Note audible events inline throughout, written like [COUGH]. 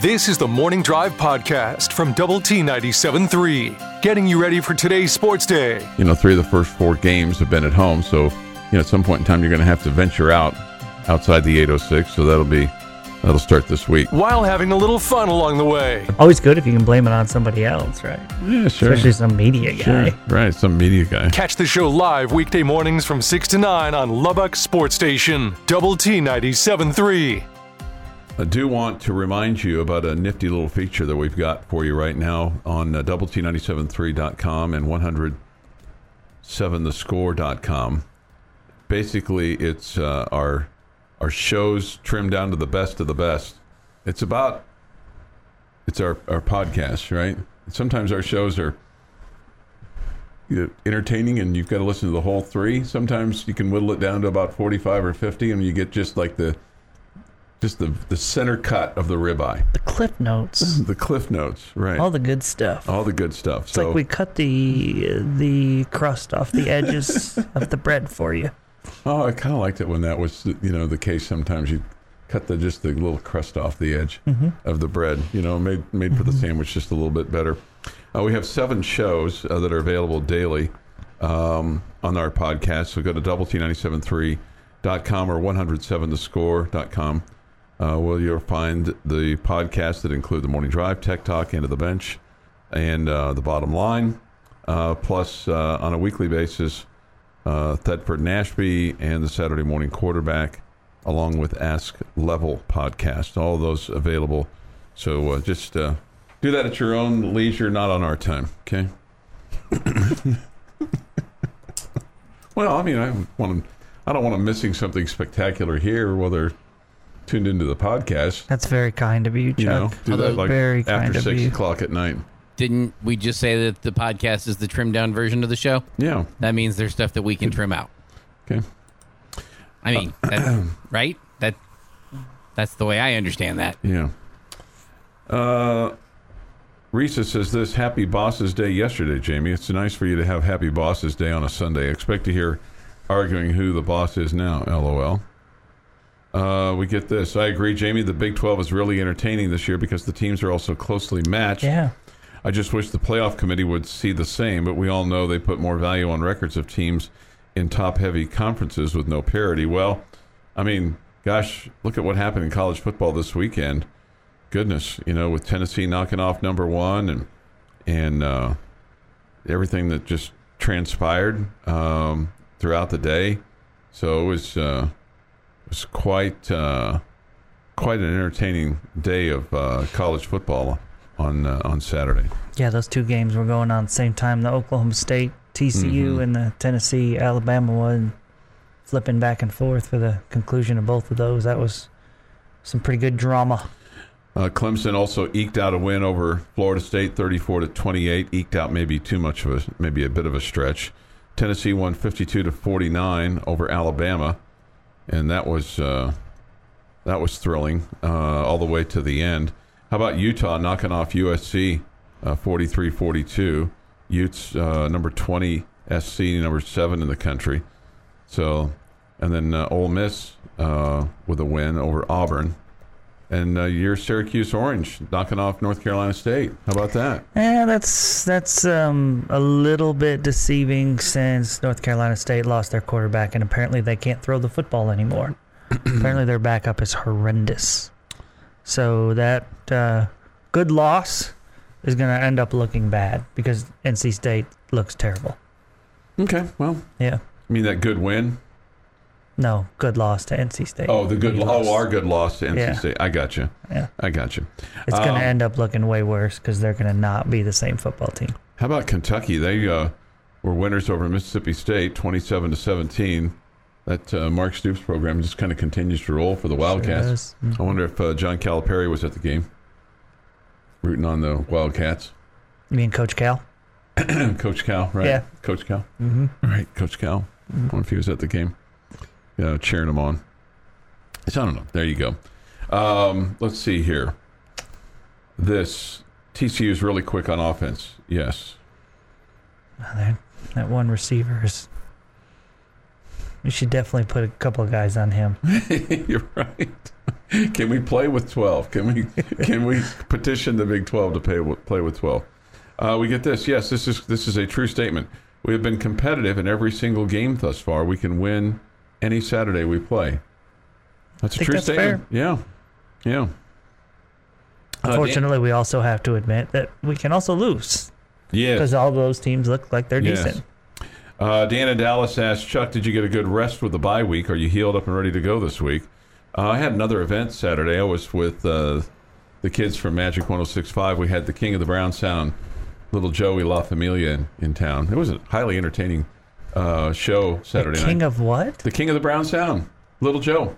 This is the Morning Drive Podcast from Double T 97.3, getting you ready for today's sports day. You know, three of the first four games have been at home, so you know at some point in time you're going to have to venture out outside the 806. So that'll be that'll start this week. While having a little fun along the way. Always good if you can blame it on somebody else, right? Yeah, sure. Especially some media guy. Sure. Right, some media guy. Catch the show live weekday mornings from 6 to 9 on Lubbock Sports Station, Double T 97.3. I do want to remind you about a nifty little feature that we've got for you right now on uh, double T973.com and 107thescore.com. Basically, it's uh, our our shows trimmed down to the best of the best. It's about it's our our podcast, right? Sometimes our shows are entertaining and you've got to listen to the whole three. Sometimes you can whittle it down to about 45 or 50 and you get just like the just the the center cut of the ribeye. The cliff notes, [LAUGHS] The cliff notes, right? all the good stuff. All the good stuff. It's like we cut the the crust off the edges [LAUGHS] of the bread for you. oh, I kind of liked it when that was you know the case. Sometimes you cut the just the little crust off the edge of the bread. You know, made made for the sandwich just a little bit better. Uh, we have seven shows uh, that are available daily um, on our podcast. So go to double T973.com or 107thescore.com. Uh, where you'll find the podcasts that include the morning drive, tech talk, into the bench, and uh, the bottom line. Uh, plus, uh, on a weekly basis, uh, Thetford Nashby and the Saturday Morning Quarterback, along with Ask Level podcast. All those available. So just do that at your own leisure, not on our time. Okay. [LAUGHS] well, I mean, I want to. I don't want them missing something spectacular here whether tuned into the podcast. That's very kind of you, Chuck. You know, do that like very kind after of six you. o'clock at night. Didn't we just say that the podcast is the trimmed down version of the show? Yeah. That means there's stuff that we can trim out. Okay. I mean, that, [CLEARS THROAT] right? That that's the way I understand that. Yeah. Uh, Risa says this Happy Bosses Day yesterday, Jamie. It's nice for you to have Happy Bosses Day on a Sunday. Expect to hear arguing who the boss is now. LOL. Uh, we get this. I agree, Jamie. The Big 12 is really entertaining this year because the teams are also closely matched. Yeah. I just wish the playoff committee would see the same, but we all know they put more value on records of teams in top heavy conferences with no parity. Well, I mean, gosh, look at what happened in college football this weekend. Goodness, you know, with Tennessee knocking off number one and and uh, everything that just transpired um, throughout the day. So it was uh, was quite uh, quite an entertaining day of uh, college football on uh, on Saturday. Yeah, those two games were going on at the same time. The Oklahoma State TCU Mhm. and the Tennessee Alabama one, flipping back and forth for the conclusion of both of those. That was some pretty good drama. Uh, Clemson also eked out a win over Florida State, 34 to 28. Eked out maybe too much of a maybe a bit of a stretch. Tennessee won 52 to 49 over Alabama, and that was uh, that was thrilling uh, all the way to the end. How about Utah knocking off USC, 43 42? Utes uh, number 20 SC, number seven in the country. So, and then uh, Ole Miss uh, with a win over Auburn. And uh, your Syracuse Orange knocking off North Carolina State. How about that? Yeah, that's that's um, a little bit deceiving since North Carolina State lost their quarterback and apparently they can't throw the football anymore. [CLEARS THROAT] apparently their backup is horrendous. So that uh, good loss is going to end up looking bad because NC State looks terrible. Okay, well, Yeah. I mean that good win. No, good loss to NC State. Oh, the good. We Oh, our good loss to NC Yeah. State. I got you. Yeah. I got you. It's going Um, to end up looking way worse because they're going to not be the same football team. How about Kentucky? They uh, were winners over Mississippi State, twenty-seven to seventeen. That uh, Mark Stoops program just kind of continues to roll for the Wildcats. Sure does. I wonder if uh, John Calipari was at the game, rooting on the Wildcats. You mean Coach Cal? [CLEARS THROAT] Coach Cal, right? Yeah. Coach Cal. Mm-hmm. All right, Coach Cal. I wonder if he was at the game. Yeah, cheering him on. So I don't know. There you go. Um, let's see here. This TCU is really quick on offense. Yes. That, that one receiver is. You should definitely put a couple of guys on him. [LAUGHS] You're right. can we play with 12? Can we can we petition the Big 12 to pay, play with 12? Uh, we get this. Yes, this is this is a true statement. We have been competitive in every single game thus far. We can win any Saturday we play. That's a true that's statement. Yeah, yeah. Uh, Unfortunately, we also have to admit that we can also lose yeah. because all those teams look like they're Yes. decent. Uh, Dan in Dallas asked Chuck, "Did you get a good rest with the bye week? Are you healed up and ready to go this week?" Uh, I had another event Saturday. I was with uh, the kids from Magic 106.5. We had the King of the Brown Sound, little Joe y La Familia, in, in town. It was a highly entertaining uh, show Saturday the king night. of what? the King of the Brown Sound, Little Joe.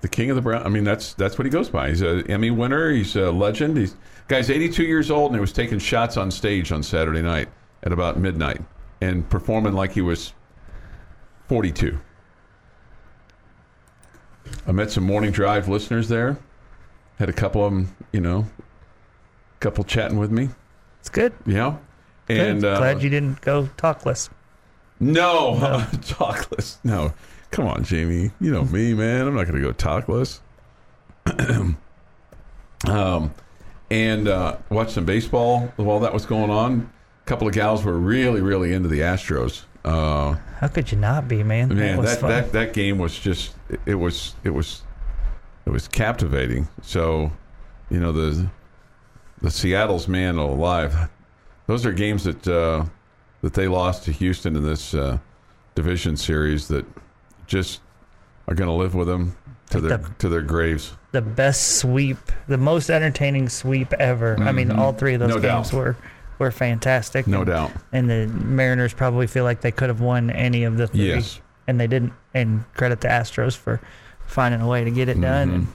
The King of the Brown. I mean, that's that's what he goes by. He's an Emmy winner. He's a legend. He's guy's 82 years old and he was taking shots on stage on Saturday night at about midnight and performing like he was 42. I met some morning drive listeners there. Had a couple of them, you know, couple chatting with me. It's good. Yeah. Good. And uh, Glad you didn't go talkless. no, [LAUGHS] talkless. No. Come on, Jamie. You know me, man. I'm not going to go talkless. [CLEARS THROAT] um, and uh, watched some baseball while that was going on. A couple of gals were really, really into the Astros. Uh, How could you not be, man? man, was that, that that game was just it, it was it was it was captivating. So, you know the the Seattle's man alive. Those are games that uh, that they lost to Houston in this uh, division series that just are going to live with them to their the- to their graves. the best sweep, the most entertaining sweep ever. I mean, all three of those Mm-hmm. No games doubt. were were fantastic. No and, doubt. And the Mariners probably feel like they could have won any of the three, Yes. and they didn't. And credit the Astros for finding a way to get it done and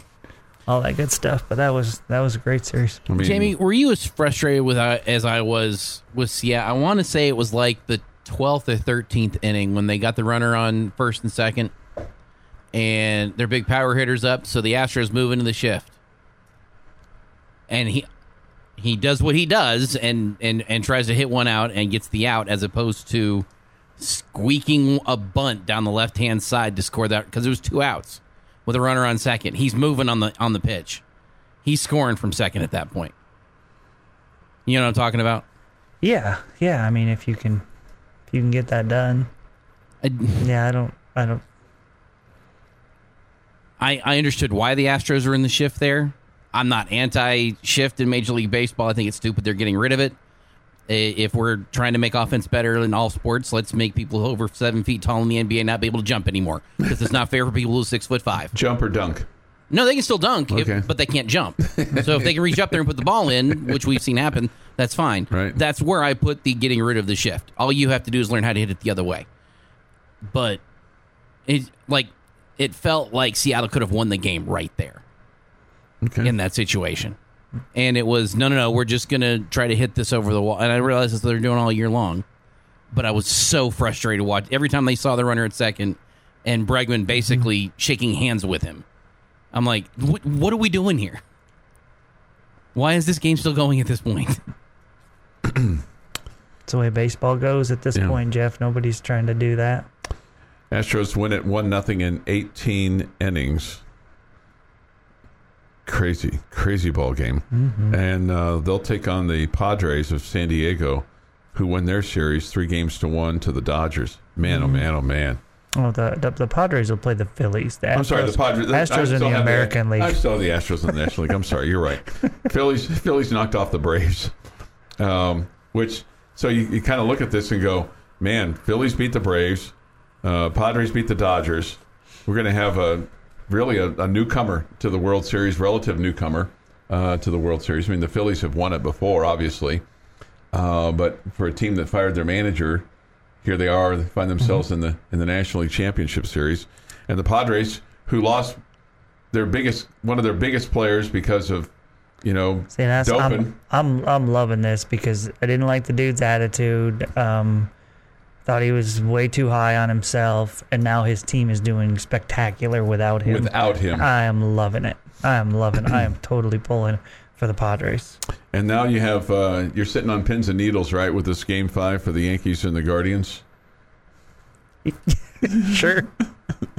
all that good stuff. But that was that was a great series. I mean, Jamie, were you as frustrated with uh, as I was with Seattle? I want to say it was like the twelfth or thirteenth inning when they got the runner on first and second, and their big power hitters up, so the Astros move into the shift, and he he does what he does and and and tries to hit one out and gets the out as opposed to squeaking a bunt down the left hand side to score that because it was two outs with a runner on second. He's moving on the on the pitch. He's scoring from second at that point. You know what I'm talking about? Yeah, yeah. I mean, if you can, if you can get that done, I, yeah. I don't, I don't. I, I understood why the Astros are in the shift there. I'm not anti shift in Major League Baseball. I think it's stupid they're getting rid of it. If we're trying to make offense better in all sports, let's make people over seven feet tall in the NBA not be able to jump anymore because it's not fair for people who's six foot five. jump or dunk. No, they can still dunk, if- Okay. but they can't jump. so if they can reach up there and put the ball in, which we've seen happen, that's fine. Right. That's where I put the getting rid of the shift. All you have to do is learn how to hit it the other way. But it like it felt like Seattle could have won the game right there Okay. in that situation. And it was no, no, no. We're just gonna try to hit this over the wall. And I realized that's what they're doing all year long. But I was so frustrated to watch every time they saw the runner at second, and Bregman basically mm-hmm. shaking hands with him. I'm like, what, what are we doing here? Why is this game still going at this point? [LAUGHS] It's the way baseball goes at this Yeah. point, Jeff. Nobody's trying to do that. Astros win it one nothing in 18 innings. Crazy, crazy ball game, and uh, they'll take on the Padres of San Diego, who win their series three games to one to the Dodgers. Man, oh man, oh man! Oh, the, the the Padres will play the Phillies. The Astros, I'm sorry, the Padres. Astros in the American I League. I saw the Astros in the National League. I'm sorry, you're right. [LAUGHS] Phillies, Phillies knocked off the Braves, um, which so you, you kind of look at this and go, man, Phillies beat the Braves, uh, Padres beat the Dodgers. We're going to have a really a, a newcomer to the World Series, relative newcomer uh, to the World Series. I mean, the Phillies have won it before, obviously, uh, but for a team that fired their manager, here they are. They find themselves in the in the National League Championship Series, and the Padres, who lost their biggest one of their biggest players because of you know See, doping. I'm, I'm I'm loving this because I didn't like the dude's attitude. Um, thought he was way too high on himself, and now his team is doing spectacular without him. without him. I am loving it. I am loving. I am [CLEARS THROAT] totally pulling for the Padres. And now you have uh, you're sitting on pins and needles, right, with this game five for the Yankees and the Guardians. [LAUGHS] sure.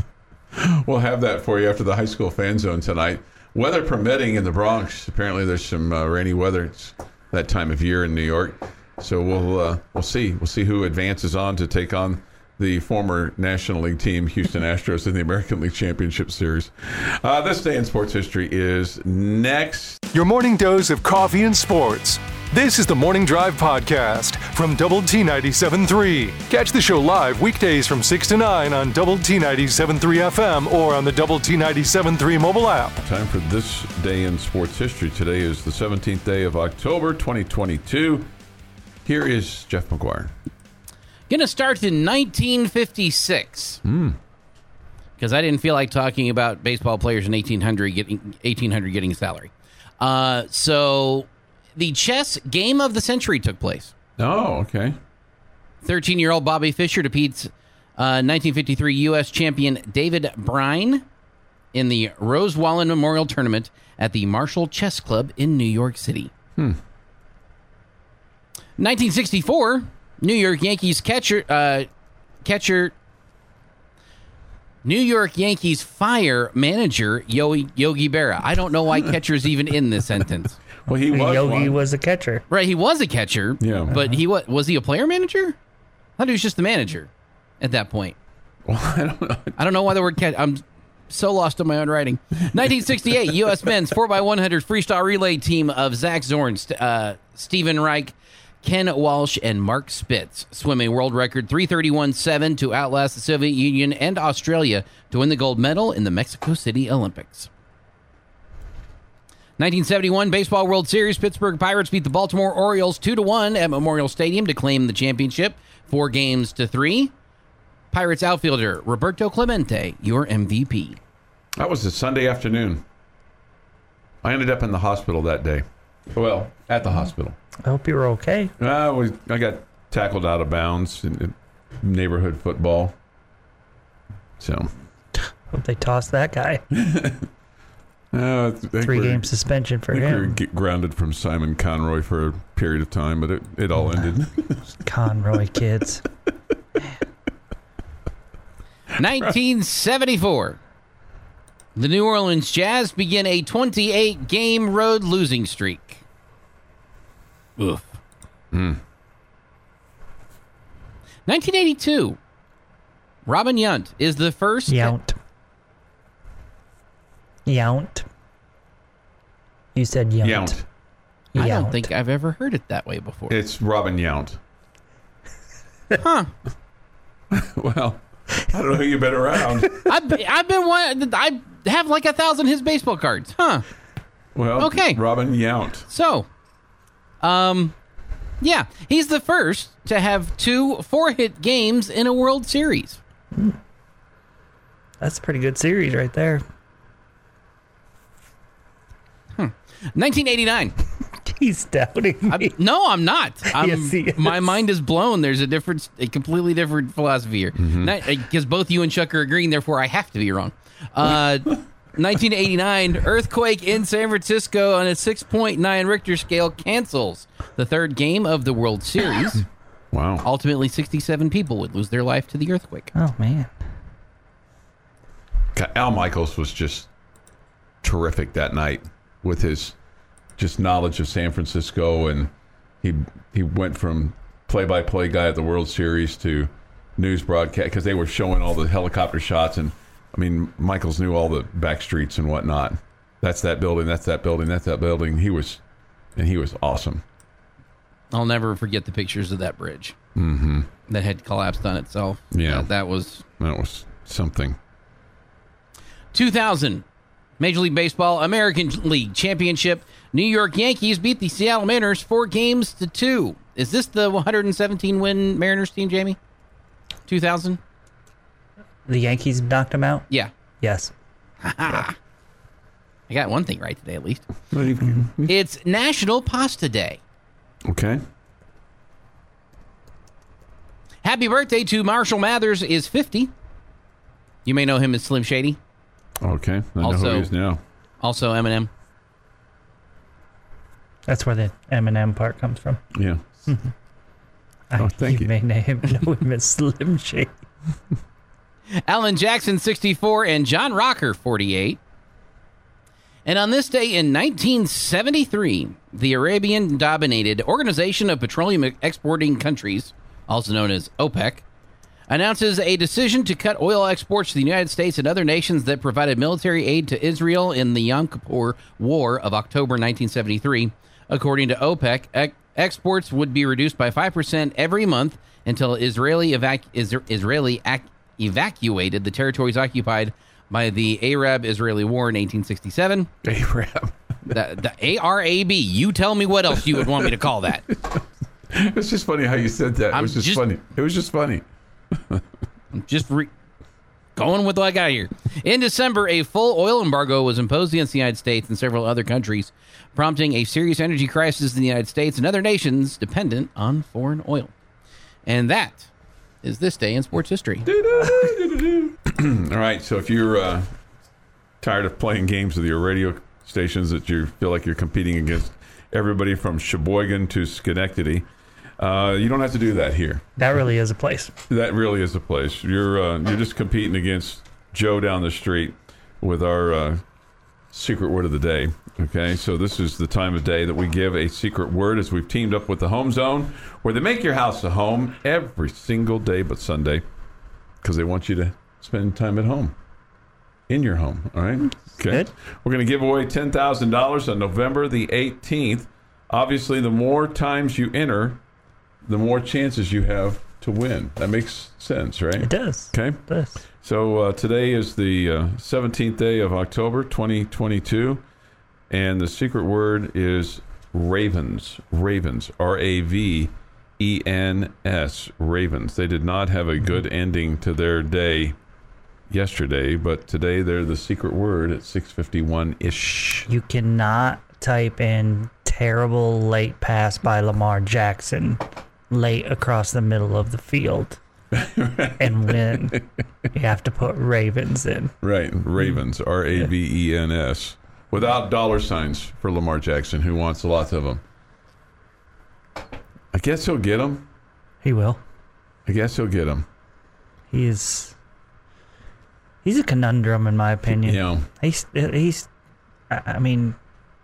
[LAUGHS] we'll have that for you after the high school fan zone tonight. Weather permitting in the Bronx. Apparently, there's some uh, rainy weather it's that time of year in New York. So we'll uh, we'll see we'll see who advances on to take on the former National League team, Houston [LAUGHS] Astros, in the American League Championship Series. Uh, this day in sports history is next. Your morning dose of coffee and sports. This is the Morning Drive Podcast from Double T 97.3. Catch the show live weekdays from 6 to 9 on Double T 97.3 FM or on the Double T 97.3 mobile app. Time for this day in sports history. Today is the 17th day of October, 2022. Here is Jeff McGuire. Gonna start in 1956. Because I didn't feel like talking about baseball players in 1800 getting 1800 getting salary. Uh, so the chess game of the century took place. Oh, okay. 13 year old Bobby Fischer defeats uh, 1953 U.S. champion David Brine in the Rosenwald Memorial Tournament at the Marshall Chess Club in New York City. 1964, New York Yankees catcher uh, catcher New York Yankees fire manager Yogi, Yogi Berra. I don't know why [LAUGHS] catcher's even in this sentence. Well, he was Yogi one. was a catcher. Right, he was a catcher. Yeah. but he what was he a player manager? I thought he was just the manager at that point. [LAUGHS] Well, I don't know. I don't know why the word catch. I'm so lost in my own writing. 1968, U.S. men's 4x100 freestyle relay team of Zach Zorn, St- uh, Stephen Rerych, Ken Walsh, and Mark Spitz swim a world record 331.7 to outlast the Soviet Union and Australia to win the gold medal in the Mexico City Olympics. 1971 Baseball World Series, Pittsburgh Pirates beat the Baltimore Orioles 2 to 1 at Memorial Stadium to claim the championship, 4 games to 3. Pirates outfielder Roberto Clemente, your MVP. That was a Sunday afternoon. I ended up in the hospital that day. Well, at the hospital. I hope you're okay. I was I got tackled out of bounds in, in neighborhood football. So Hope they tossed that guy. [LAUGHS] uh, Three game suspension for I think we were him. grounded from Simon Conroy for a period of time, but it, it all ended. [LAUGHS] Conroy kids. [LAUGHS] 1974. The New Orleans Jazz begin a 28 game road losing streak. Oof. 1982. Hmm. Robin Yount is the first. Yount. Yount. You said yount. Yount. I don't think I've ever heard it that way before. It's Robin Yount. Huh. [LAUGHS] Well, I don't know who you've been around. [LAUGHS] I've, I've been one. I have like a thousand his baseball cards. Huh. Well, Okay. Robin Yount. So, um, yeah, he's the first to have two four-hit games in a World Series. That's a pretty good series right there. 1989. [LAUGHS] He's doubting I, me. no, I'm not. [LAUGHS] I'm, Yes, he is. My mind is blown. There's a different, a completely different philosophy here. Because both you and Chuck are agreeing, therefore I have to be wrong. Uh, [LAUGHS] 1989 earthquake in San Francisco on a 6.9 Richter scale cancels the third game of the World Series. [COUGHS] Wow. Ultimately, 67 people would lose their life to the earthquake. Oh man. Al Michaels was just terrific that night with his just knowledge of San Francisco, and he he went from play-by-play guy at the World Series to news broadcast because they were showing all the helicopter shots, and I mean Michaels knew all the back streets and whatnot. That's that building. That's that building. That's that building. He was, and he was awesome. I'll never forget the pictures of that bridge mm-hmm. that had collapsed on itself. Yeah. That, that was That was something. 2000. Major League Baseball American League Championship. New York Yankees beat the Seattle Mariners four games to two. Is this the 117 win Mariners team, Jamie? 2000? The Yankees knocked him out? Yeah. Yes. I got one thing right today, at least. Well, you- It's National Pasta Day. Okay. Happy birthday to Marshall Mathers is 50. You may know him as Slim Shady. Okay. I know Also- who he is now. Also Eminem. That's where the Eminem part comes from. Yeah. [LAUGHS] I, Oh, thank you. may name know him as Slim Shady. [LAUGHS] Alan Jackson, 64, and John Rocker, 48. And on this day in 1973, the Arabian dominated Organization of Petroleum Exporting Countries, also known as OPEC, announces a decision to cut oil exports to the United States and other nations that provided military aid to Israel in the Yom Kippur War of October 1973. According to OPEC, ex- exports would be reduced by 5% every month until Israeli, evac- Isra- Israeli ac- evacuated the territories occupied by the Arab Israeli War in 1867. Arab. The, the ARAB. You tell me what else you would want me to call that. [LAUGHS] It's just funny how you said that. It I'm was just, just- funny. It was just funny. I'm just re- going with what I got here. In December, a full oil embargo was imposed against the United States and several other countries, prompting a serious energy crisis in the United States and other nations dependent on foreign oil. And that is this day in sports history. [LAUGHS] [CLEARS THROAT] All right. So if you're uh, tired of playing games with your radio stations that you feel like you're competing against everybody from Sheboygan to Schenectady, uh, you don't have to do that here. That really is a place. That really is a place. You're uh, you're just competing against Joe down the street with our uh, secret word of the day. Okay, so this is the time of day that we give a secret word as we've teamed up with the Home Zone, where they make your house a home every single day but Sunday, because they want you to spend time at home, in your home. All right. Okay. Good. We're going to give away ten thousand dollars on November the eighteenth. Obviously, the more times you enter, the more chances you have to win. That makes sense, right? It does. Okay. It does. So uh, today is the uh, 17th day of October, 2022, and the secret word is ravens. Ravens. R A V E N S. Ravens. They did not have a good mm-hmm. ending to their day yesterday, but today they're the secret word at 6:51 ish. You cannot type in terrible late pass by Lamar Jackson late across the middle of the field [LAUGHS] and win. You have to put Ravens in. Right. Ravens. R A V E N S. Without dollar signs for Lamar Jackson, who wants lots of them. I guess he'll get them. He will. I guess he'll get them. He is. He's a conundrum, in my opinion. Yeah. He's he's. I mean,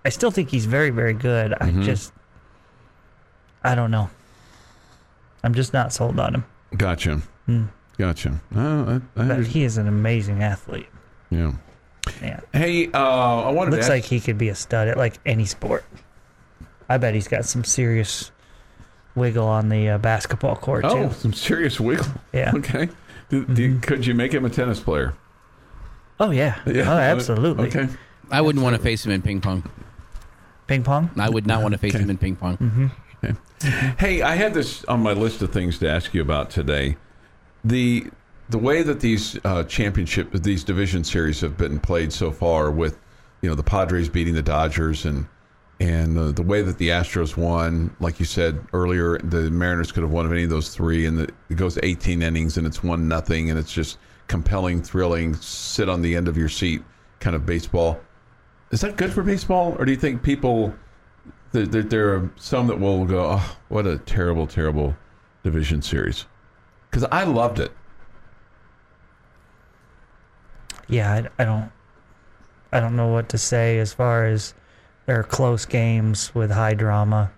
I still think he's very very good. I Mhm. just. I don't know. I'm just not sold on him. Gotcha. Hmm. Gotcha. Uh, I, I But he is an amazing athlete. yeah. Yeah. Hey, uh, I wanted Looks to like he could be a stud at like any sport. I bet he's got some serious wiggle on the uh, basketball court oh, too. some serious wiggle. Yeah. [LAUGHS] Okay. Do, do, could you make him a tennis player? Oh yeah. yeah. Oh, absolutely. Okay. I wouldn't want to face him in ping pong. Ping pong. I would not want to face Okay. him in ping pong. Mm-hmm. Hey, I had this on my list of things to ask you about today. The the way that these uh, championship, these division series have been played so far, with you know the Padres beating the Dodgers and and the way that the Astros won, like you said earlier, the Mariners could have won any of those three, and the, it goes 18 innings and it's one nothing, and it's just compelling, thrilling, sit on the end of your seat kind of baseball. Is that good for baseball, or do you think people? there, there, there are some that will go, oh, what a terrible, terrible division series. Because I loved it. Yeah, I, I don't. I don't know what to say as far as there are close games with high drama.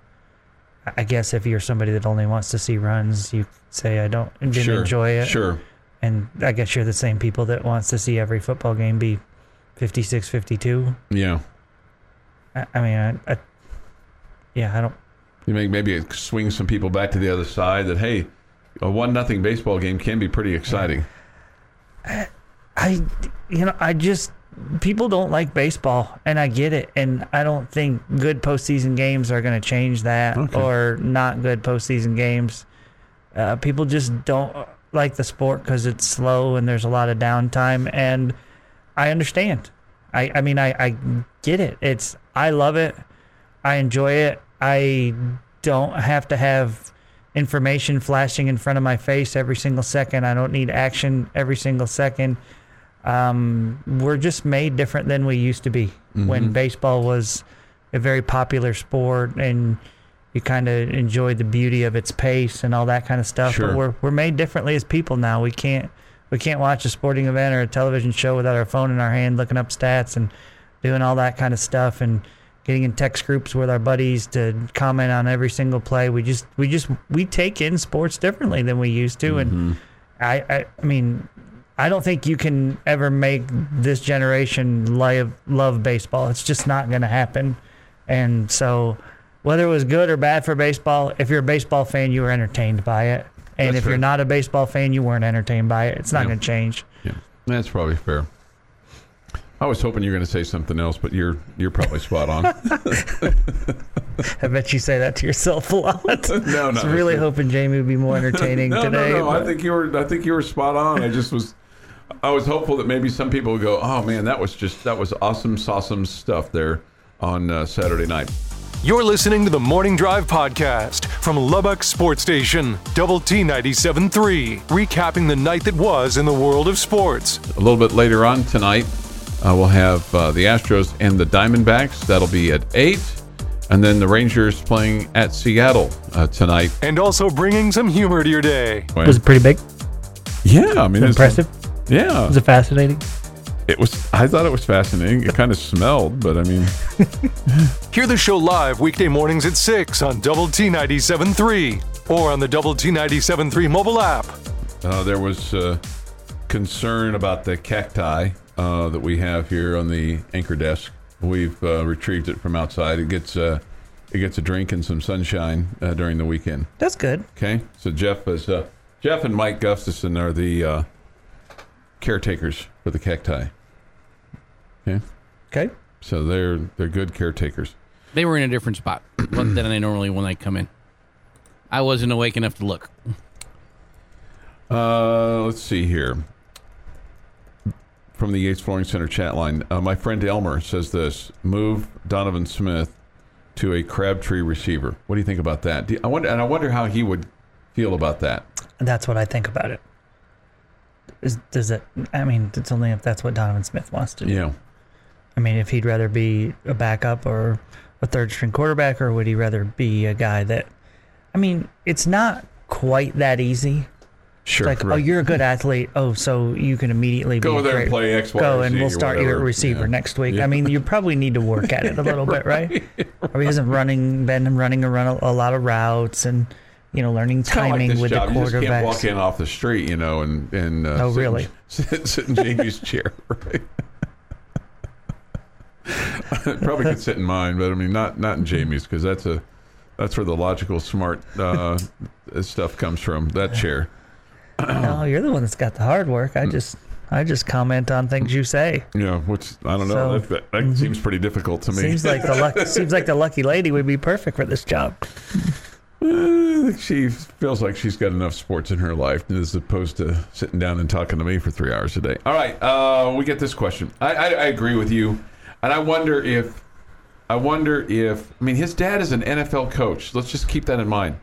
I- guess if you're somebody that only wants to see runs, you say I don't didn't sure, enjoy it. Sure. And I guess you're the same people that wants to see every football game be 56 52. Yeah. I, I mean, I, I, yeah, I don't. You may maybe it swings some people back to the other side that hey, a one nothing baseball game can be pretty exciting. I, you know, I just people don't like baseball, and I get it, and I don't think good postseason games are going to change that, Okay. or not good postseason games. Uh, people just don't like the sport because it's slow and there's a lot of downtime, and I understand. I, I mean, I, I get it. It's I love it. I enjoy it. I don't have to have information flashing in front of my face every single second. I don't need action every single second. Um, we're just made different than we used to be when baseball was a very popular sport and you kind of enjoyed the beauty of its pace and all that kind of stuff. Sure. But we're we're made differently as people now. We can't we can't watch a sporting event or a television show without our phone in our hand, looking up stats and doing all that kind of stuff, and getting in text groups with our buddies to comment on every single play. We just we just we take in sports differently than we used to, and I, I I mean. I don't think you can ever make this generation love, love baseball. It's just not going to happen. And so, whether it was good or bad for baseball, if you're a baseball fan, you were entertained by it. And That's if you're not a baseball fan, you weren't entertained by it. It's not Yeah. going to change. Yeah, that's probably fair. I was hoping you were going to say something else, but you're you're probably spot on. [LAUGHS] I bet you say that to yourself a lot. [LAUGHS] no, no. I was really hoping Jamie would be more entertaining [LAUGHS] no, today. no, no. I think you were. I think you were spot on. I just was. I was hopeful that maybe some people would go, "Oh man, that was just that was awesome, awesome stuff there on uh, Saturday night." You're listening to the Morning Drive podcast from Lubbock Sports Station, Double T 97.3, recapping the night that was in the world of sports. A little bit later on tonight, uh, we'll have uh, the Astros and the Diamondbacks. That'll be at eight, and then the Rangers playing at Seattle uh, tonight. And also bringing some humor to your day. was it pretty big? yeah, I mean, it's- Impressive? Yeah, Was it fascinating? it was. I thought it was fascinating. It kind of smelled, but I mean, [LAUGHS] Hear the show live weekday mornings at 6 on Double T 97.3 or on the Double T 97.3 mobile app. Uh, there was uh, concern about the cacti uh, that we have here on the anchor desk. We've uh, retrieved it from outside. It gets uh, it gets a drink and some sunshine uh, during the weekend. That's good. Okay, so Jeff is uh, Jeff and Mike Gustafson are the uh, caretakers for the cacti. Okay, Okay. so they're they're good caretakers. They were in a different spot [CLEARS THROAT] than they normally when I come in. I wasn't awake enough to look. Uh, let's see here. From the Yates Flooring Center chat line, uh, my friend Elmer says this: move Donovan Smith to a Crabtree receiver. What do you think about that? Do you- I wonder, and I wonder how he would feel about that. That's what I think about it. Is, does it? I mean, it's only if that's what Donovan Smith wants to do. Yeah, I mean, if he'd rather be a backup or a third string quarterback, or would he rather be a guy that? I mean, it's not quite that easy. sure. like, oh, you're a good athlete. Oh, so you can immediately Go there and play X, Y, Go and we'll start you at receiver Yeah. next week. Yeah. I mean, you probably need to work at it a [LAUGHS] little bit, right? Or he hasn't running been running a run a, a lot of routes and you know learning timing like with job. the You just can't walk in off the street, you know, and and uh, Oh, sit in- really? sit, [LAUGHS] sit in Jamie's chair. [LAUGHS] Right? [LAUGHS] Probably could sit in mine, but I mean, not not in Jamie's because that's a that's where the logical, smart uh, stuff comes from. That chair. No, you're the one that's got the hard work. I just I just comment on things you say. Yeah, which I don't know. So- that that, that seems pretty difficult to me. Seems like the luck, seems like the lucky lady would be perfect for this job. Uh, she feels like she's got enough sports in her life as opposed to sitting down and talking to me for three hours a day. All right, uh, we get this question. I, I, I agree with you, and I wonder if, I wonder if, I mean, his dad is an NFL coach. Let's just keep that in mind.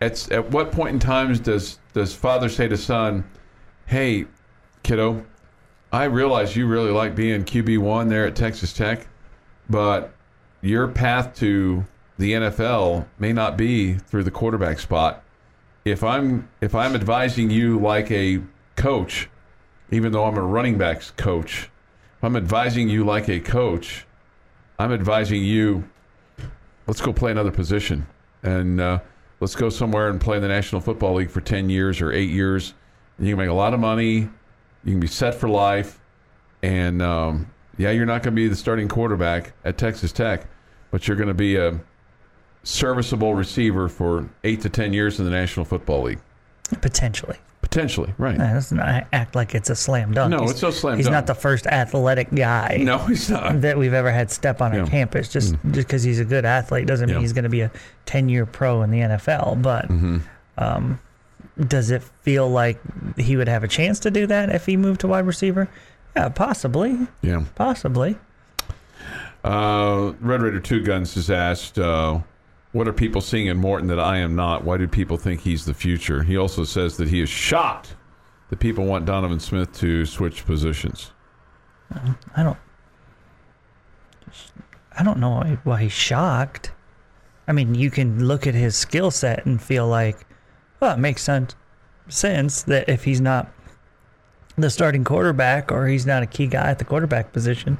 At at what point in times does does father say to son, "Hey, kiddo, I realize you really like being QB one there at Texas Tech, but your path to the NFL may not be through the quarterback spot. If I'm if I'm advising you like a coach, even though I'm a running backs coach, if I'm advising you like a coach, I'm advising you let's go play another position and uh, let's go somewhere and play in the National Football League for 10 years or 8 years. You can make a lot of money. You can be set for life. And um, yeah, you're not going to be the starting quarterback at Texas Tech, but you're going to be a serviceable receiver for 8 to 10 years in the National Football League. Potentially, Potentially, right. Let's not act like it's a slam dunk. No, He's- it's no slam He's dunk. He's not the first athletic guy. No, he's not. that we've ever had step on Yeah. our campus. Just just because he's a good athlete doesn't Yeah. mean he's going to be a ten year pro in the NFL. But Mm-hmm. um, does it feel like he would have a chance to do that if he moved to wide receiver? Yeah, possibly, Yeah. possibly. Uh, Red Raider Two Guns has asked, uh, "What are people seeing in Morton that I am not? Why do people think he's the future?" He also says that he is shocked that people want Donovan Smith to switch positions. I don't. I don't know why, why he's shocked. I mean, you can look at his skill set and feel like, well, it makes sense sense that if he's not the starting quarterback or he's not a key guy at the quarterback position,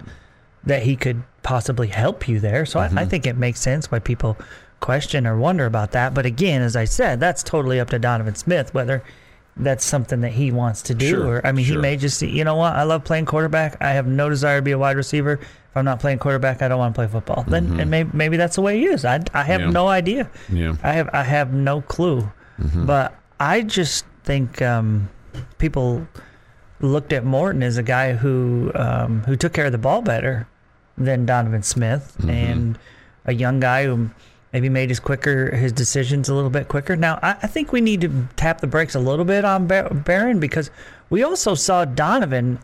that he could possibly help you there. So I, I mm-hmm. think it makes sense why people question or wonder about that. But again, as I said, that's totally up to Donovan Smith whether that's something that he wants to do. Sure, Or I mean, sure. he may just see, you know what, I love playing quarterback. I have no desire to be a wide receiver. If I'm not playing quarterback, I don't want to play football. Then and maybe maybe that's the way he is. I, I have Mm-hmm. Yeah. no idea. Yeah. I have I have no clue. But I just think um, people looked at Morton as a guy who um, who took care of the ball better than Donovan Smith, and a young guy who maybe made his quicker his decisions a little bit quicker. Now I, I think we need to tap the brakes a little bit on Bar- Behren because we also saw Donovan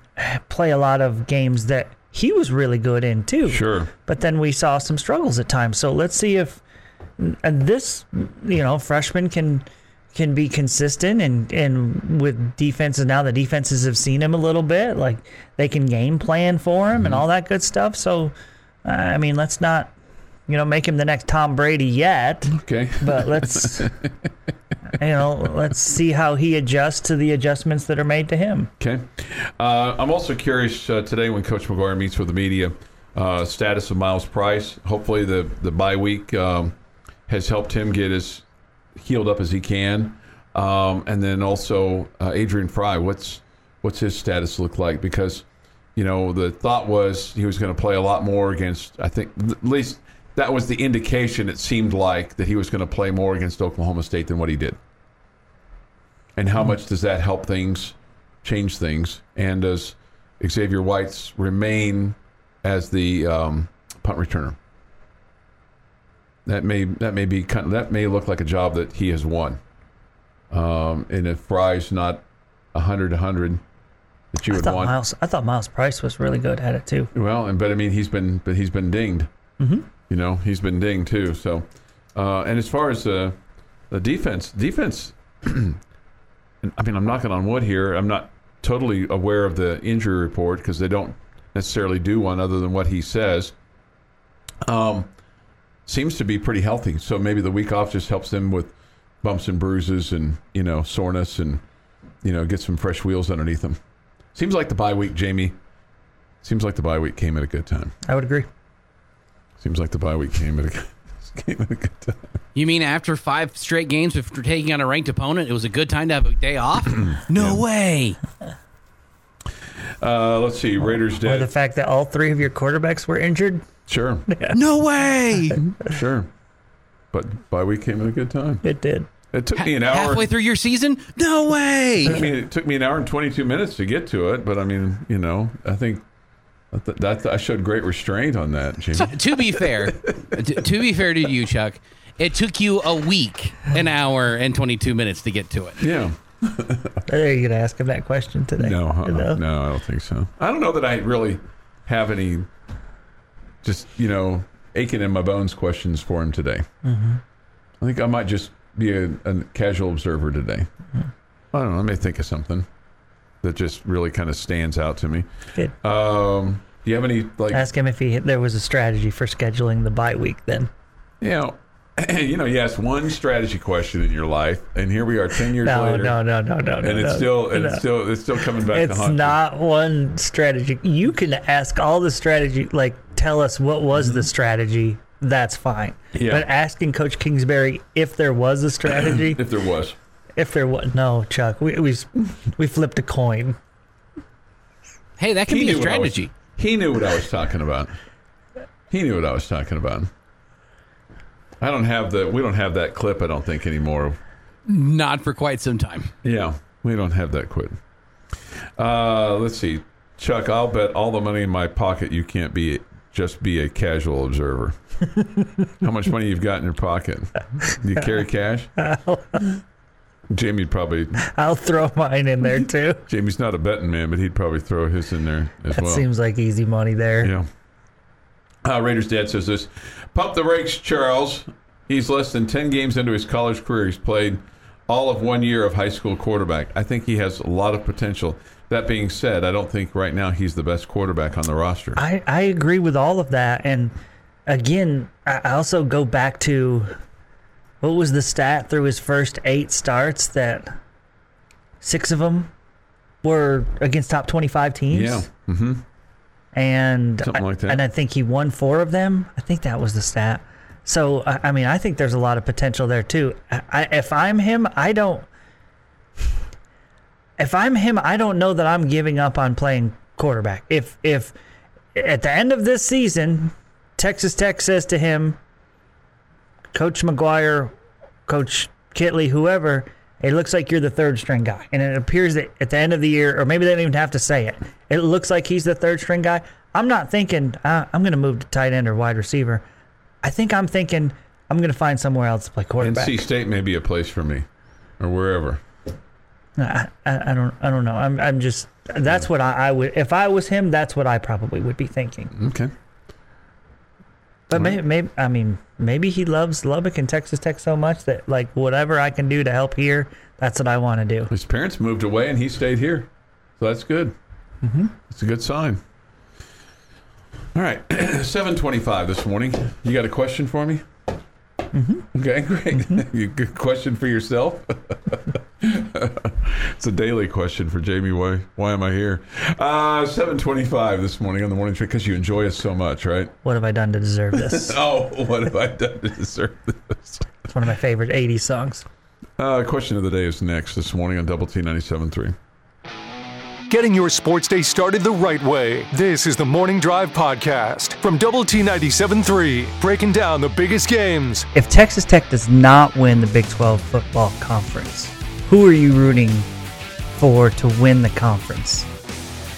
play a lot of games that he was really good in too. Sure. But then we saw some struggles at times. So let's see if and this you know freshman can can be consistent and and with defenses now the defenses have seen him a little bit like they can game plan for him and mm-hmm. all that good stuff so i mean let's not you know make him the next tom brady yet Okay. but let's [LAUGHS] you know let's see how he adjusts to the adjustments that are made to him Okay. Uh, I'm also curious uh, today when Coach McGuire meets with the media, uh, status of Myles Price. Hopefully, the the bye week um, has helped him get as healed up as he can. Um, and then also uh, Adrian Frye. What's what's his status look like? Because you know the thought was he was going to play a lot more against. I think at least that was the indication. It seemed like that he was going to play more against Oklahoma State than what he did. And how much does that help things, change things? And does Xavier White's remain as the um, punt returner? That may that may be kind of, that may look like a job that he has won. Um, and if Frye's not a hundred a hundred that you i would thought want, miles i thought myles price was really good at it too well, and but I mean he's been but he's been dinged. Mm-hmm. You know he's been dinged too. So, uh, and as far as uh, the defense, defense. [CLEARS THROAT] I mean, I'm knocking on wood here. I'm not totally aware of the injury report because they don't necessarily do one other than what he says. Um, seems to be pretty healthy. So maybe the week off just helps them with bumps and bruises and you know soreness and you know get some fresh wheels underneath them. Seems like the bye week, Jamie. Seems like the bye week came at a good time. i would agree Seems like the bye week came at a [LAUGHS] came at a good time. You mean after five straight games after taking on a ranked opponent, it was a good time to have a day off? [CLEARS THROAT] no way. Uh, let's see, Raiders or the fact that all three of your quarterbacks were injured Sure, [LAUGHS] No way. [LAUGHS] sure. But bye week came at a good time. it did It took me an hour. Halfway through your season? No way. I mean, it took me an hour and 22 minutes to get to it, but I mean, you know, I think that, that I showed great restraint on that, Jamie. to be fair, to, to be fair to you, Chuck, it took you a week, an hour, and 22 minutes to get to it. yeah. [LAUGHS] are you gonna ask him that question today No, uh-uh. No? no, I don't think so. I don't know that I really have any just, you know, aching in my bones questions for him today. Mm-hmm. I think I might just be a, a casual observer today. Mm-hmm. I don't know. I may think of something that just really kind of stands out to me. Good. Um, do you have any, like, Ask him if he there was a strategy for scheduling the bye week. Then you know, [CLEARS THROAT] you know, you asked one strategy question in your life, and here we are 10 years no, later. no, no, no, no, And no, it's still, and no. it's still, it's still coming back to It's haunt you. not one strategy. You can ask all the strategy, like tell us what was the strategy. That's fine. Yeah. But asking Coach Kingsbury if there was a [CLEARS THROAT] strategy, If there was. If there was no, Chuck, we we [LAUGHS] we flipped a coin. Hey, that can He be a knew what I was- strategy. He knew what I was talking about. He knew what I was talking about. I don't have the. We don't have that clip. I don't think anymore. Not for quite some time. Yeah, we don't have that clip. Uh, let's see, Chuck. I'll bet all the money in my pocket you can't be just be a casual observer. [LAUGHS] How much money you've got in your pocket? Do you carry cash? [LAUGHS] Jamie'd probably. I'll throw mine in there too. [LAUGHS] Jamie's not a betting man, but he'd probably throw his in there as That well. seems like easy money there. Yeah. Uh, Raiders dad says this. Pump the brakes, Charles. He's less than 10 games into his college career. He's played all of one year of high school quarterback. I think he has a lot of potential. That being said, I don't think right now he's the best quarterback on the roster. I, I agree with all of that. And again, I also go back to what was the stat through his first eight starts that six of them were against top 25 teams. Yeah. Mm-hmm. And Something I, like that. And I think he won four of them. I think that was the stat. So I, I mean, I think there's a lot of potential there too. I, I, if I'm him, I don't. If I'm him, I don't know that I'm giving up on playing quarterback. If if at the end of this season, Texas Tech says to him, Coach McGuire, Coach Kittley, whoever, it looks like you're the third string guy. And it appears that at the end of the year, or maybe they don't even have to say it, it looks like he's the third string guy. I'm not thinking uh, I'm going to move to tight end or wide receiver. I think I'm thinking I'm going to find somewhere else to play quarterback. NC State may be a place for me, or wherever. I, I, I don't I don't know. I'm I'm just that's what I, I would if I was him. That's what I probably would be thinking. Okay. But maybe, maybe I mean maybe he loves Lubbock and Texas Tech so much that like whatever I can do to help here, that's what I want to do. His parents moved away and he stayed here, so that's good. Mm-hmm. It's a good sign. All right, [CLEARS THROAT] seven twenty-five this morning. You got a question for me? Mm-hmm. Okay, [LAUGHS] great. [LAUGHS] you good question for yourself? [LAUGHS] it's a daily question for Jamie. Why? Why am I here? Uh, seven twenty-five this morning on the morning train because you enjoy us so much, right? What have I done to deserve this? Oh, what have I done to deserve this? it's one of my favorite '80s songs. Uh, question of the day is next this morning on Double T 97.3. Getting your sports day started the right way. This is the Morning Drive Podcast from Double T 97.3, breaking down the biggest games. If Texas Tech does not win the Big 12 football conference, who are you rooting for to win the conference?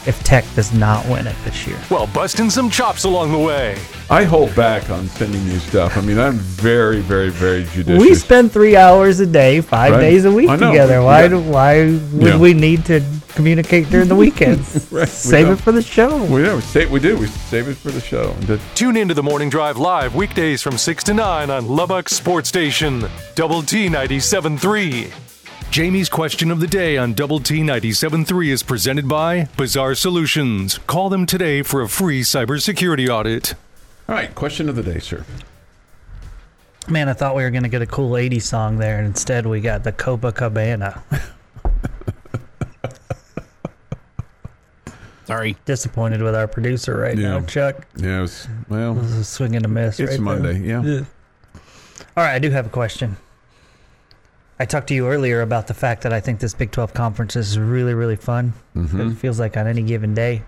If Tech does not win it this year, Well, busting some chops along the way. I hold back on sending you stuff. I mean, I'm very, very, very judicious. we spend three hours a day, five Right. days a week together. Why? Yeah. do Why would Yeah. we need to communicate during the weekends? [LAUGHS] Right, Save don't. it for the show. we, yeah, we, save, we do. We save it for the show. And the- Tune into the Morning Drive live weekdays from 6 to 9 on Lubbock Sports Station, Double T 97.3. Jamie's question of the day on Double T 97.3 is presented by Bizarre Solutions. Call them today for a free cybersecurity audit. All right, question of the day, sir. Man, I thought we were going to get a cool 80s song there, and instead we got the Copacabana. [LAUGHS] Sorry. Disappointed with our producer right Yeah. now, Chuck. Yeah, it's, well, This is a swing and a miss. it's right Monday. There. Yeah. All right, I do have a question. I talked to you earlier about the fact that I think this Big 12 conference is really, really fun. Mm-hmm. It feels like on any given day,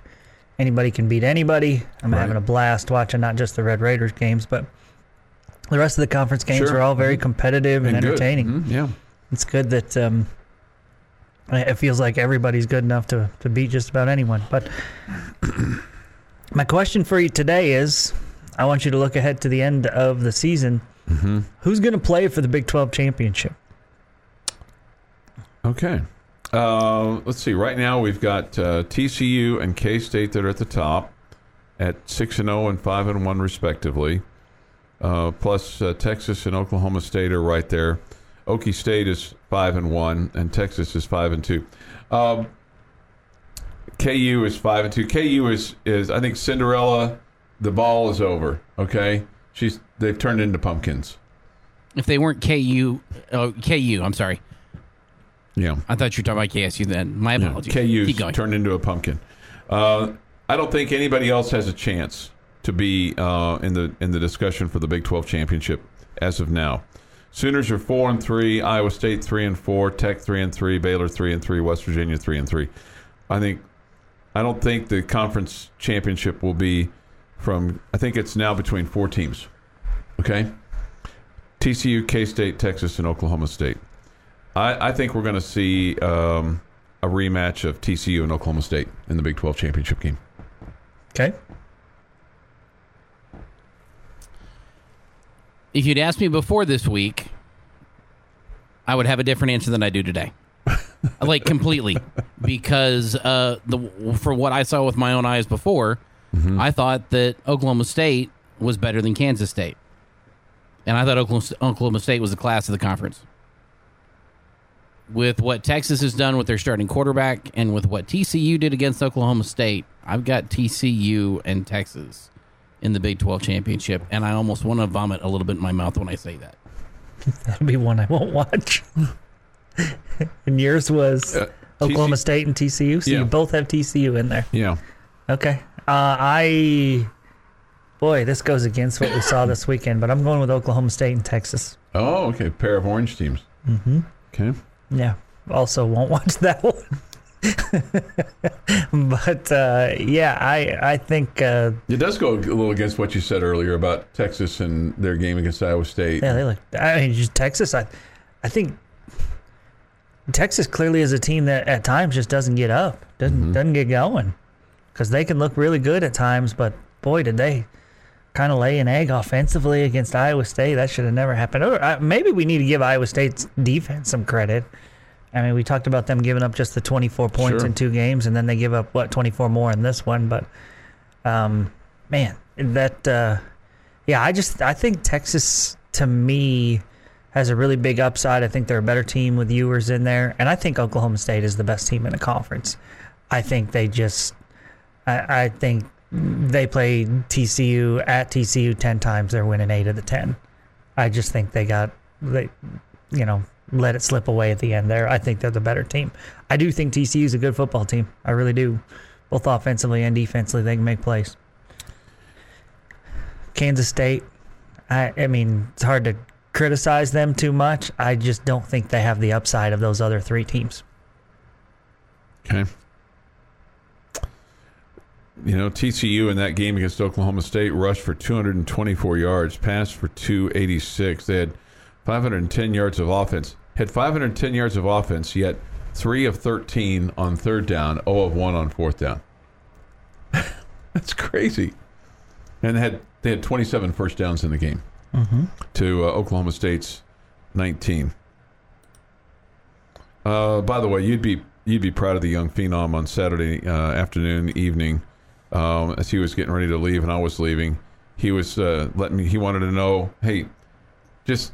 anybody can beat anybody. I'm Right. having a blast watching not just the Red Raiders games, but the rest of the conference games Sure. are all very competitive and, And entertaining. Mhm, Yeah. It's good that um, it feels like everybody's good enough to, to beat just about anyone. But [CLEARS THROAT] my question for you today is I want you to look ahead to the end of the season. Mm-hmm. Who's going to play for the Big 12 championship? Okay. Uh, let's see. Right now, we've got uh, TCU and K State that are at the top at six and zero and five and one respectively. Uh, plus, uh, Texas and Oklahoma State are right there. Okie State is five and one, and Texas is five and two. Um, KU is five and two. KU is is I think Cinderella. The ball is over. Okay, she's they've turned into pumpkins. If they weren't KU, oh, KU, I'm sorry. Yeah. I thought you were talking about KSU then. My Yeah, apologies. Keep going. turned into a pumpkin. Uh, I don't think anybody else has a chance to be uh, in the in the discussion for the Big 12 championship as of now. Sooners are four and three. Iowa State three and four. Tech three and three. Baylor three and three. West Virginia three and three. I think. I don't think the conference championship will be from. I think it's now between four teams. Okay. TCU, K State, Texas, and Oklahoma State. I, I think we're going to see um, a rematch of TCU and Oklahoma State in the Big 12 championship game. Okay. If you'd asked me before this week, I would have a different answer than I do today. [LAUGHS] like completely, because uh, the for what I saw with my own eyes before, I thought that Oklahoma State was better than Kansas State, and I thought Oklahoma, Oklahoma State was the class of the conference. With what Texas has done with their starting quarterback, and with what TCU did against Oklahoma State, I've got TCU and Texas in the Big 12 championship, and I almost want to vomit a little bit in my mouth when I say that. [LAUGHS] That'll be one I won't watch. [LAUGHS] and yours was. Uh, Oklahoma State and TCU. So Yeah. you both have TCU in there. Yeah. Okay. Uh, I, boy, this goes against what we saw this weekend, but I'm going with Oklahoma State and Texas. Oh, okay. Pair of orange teams. Mm-hmm. Okay. Yeah. Also, won't [LAUGHS] watch that one. [LAUGHS] but uh, yeah, I I think uh, It does go a little against what you said earlier about Texas and their game against Iowa State. yeah they look. I mean, just Texas. I I think Texas clearly is a team that at times just doesn't get up, doesn't doesn't get going, because they can look really good at times, but boy, did they kind of lay an egg offensively against Iowa State. That should have never happened. Or uh, maybe we need to give Iowa State's defense some credit. I mean, we talked about them giving up just the 24 points Sure. in two games, and then they give up what 24 more in this one. But um, man, that uh, yeah, I just I think Texas to me has a really big upside. I think they're a better team with Ewers in there, and I think Oklahoma State is the best team in the conference. I think they just, I, I think they play TCU at TCU ten times. They're winning eight of the ten. I just think they got they, you know, let it slip away at the end there. I think they're the better team. I do think TCU is a good football team. I really do, both offensively and defensively. They can make plays. Kansas State, I, I mean, it's hard to criticize them too much. I just don't think they have the upside of those other three teams. Okay. You know, TCU in that game against Oklahoma State rushed for 224 yards, passed for 286. They had 510 yards of offense. Had 510 yards of offense, yet 3 of 13 on third down, 0 of 1 on fourth down. [LAUGHS] That's crazy. And they had they had 27 first downs in the game to uh, Oklahoma State's 19. Uh, by the way, you'd be you'd be proud of the young phenom on Saturday uh, afternoon, evening, um, as he was getting ready to leave and I was leaving. He was uh, letting me. He wanted to know, hey, just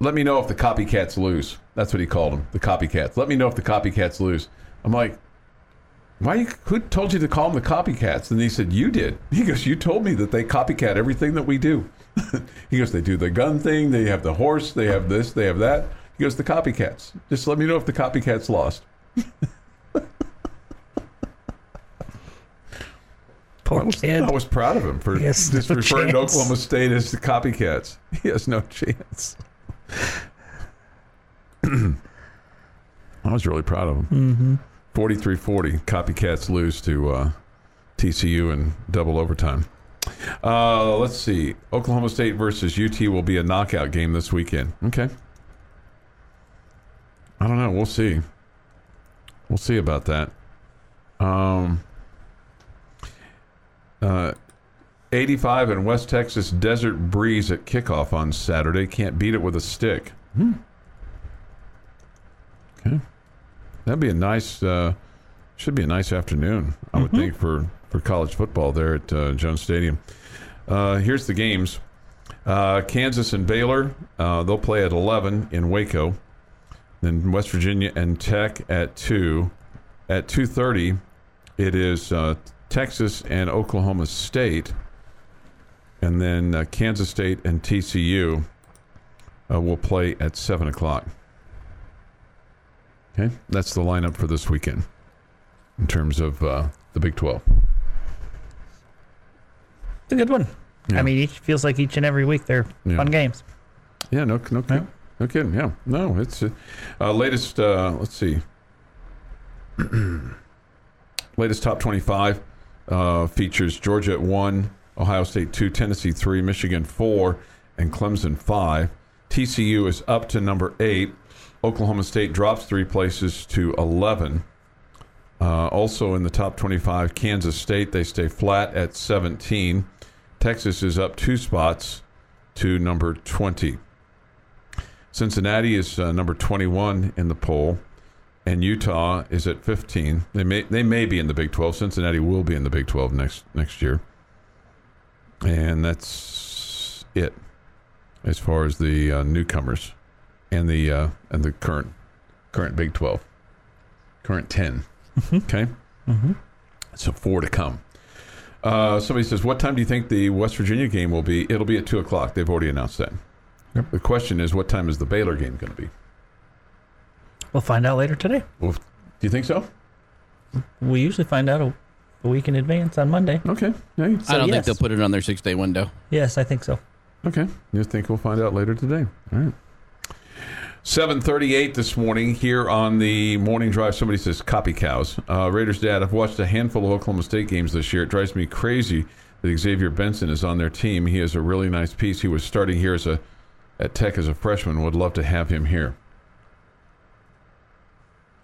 let me know if the copycats lose. That's what he called them, the copycats. Let me know if the copycats lose. I'm like, why? Who told you to call them the copycats? And he said, you did. [LAUGHS] He goes, you told me that they copycat everything that we do. [LAUGHS] he goes, they do the gun thing, they have the horse, they have this, they have that. He goes, the copycats. Just let me know if the copycats lost. [LAUGHS] Poor I was, kid. I was proud of him for just no referring to. Oklahoma State as the copycats. [LAUGHS] He has no chance. [CLEARS THROAT] I was really proud of him. Mm-hmm. 43 40. Copycats lose to uh, TCU in double overtime. Uh, let's see. Oklahoma State versus UT will be a knockout game this weekend. Okay. I don't know. We'll see. We'll see about that. Um, uh, 85 in West Texas Desert Breeze at kickoff on Saturday. Can't beat it with a stick. Okay. That'd be a nice, uh, should be a nice afternoon, I would think, for, for college football there at uh, Jones Stadium. Uh, here's the games uh, Kansas and Baylor, uh, they'll play at 11 in Waco. Then West Virginia and Tech at 2. At 2.30, it is uh, Texas and Oklahoma State. And then uh, Kansas State and TCU uh, will play at 7 o'clock. Okay, that's the lineup for this weekend in terms of uh, the Big 12. It's a good one. Yeah. I mean, each feels like each and every week they're Yeah. fun games. Yeah, no, no, Yeah. no kidding. Yeah, no, it's uh, uh, latest. Uh, let's see, [CLEARS THROAT] latest top twenty-five uh, features Georgia at one, Ohio State two, Tennessee three, Michigan four, and Clemson five. TCU is up to number eight. Oklahoma State drops three places to eleven. Uh, also in the top 25, Kansas State, they stay flat at 17. Texas is up two spots to number 20. Cincinnati is uh, number 21 in the poll, and Utah is at 15. They may they may be in the Big 12. Cincinnati will be in the Big 12 next next year, and that's it as far as the uh, newcomers and the uh, and the current current Big 12, current 10. Okay, so four to come. Uh, somebody says, "What time do you think the West Virginia game will be?" It'll be at two o'clock. They've already announced that. Yep. The question is, what time is the Baylor game going to be? We'll find out later today. We'll Do you think so? We usually find out a, a week in advance on Monday. Okay. Yeah, you- I don't think they'll put it on their six day window. Yes, I think so. Okay. You think we'll find out later today? All right. 738 this morning here on the morning drive. Somebody says, copy cows. Uh, Raiders dad, I've watched a handful of Oklahoma State games this year. It drives me crazy that Xavier Benson is on their team. He has a really nice piece. He was starting here as a at Tech as a freshman. Would love to have him here.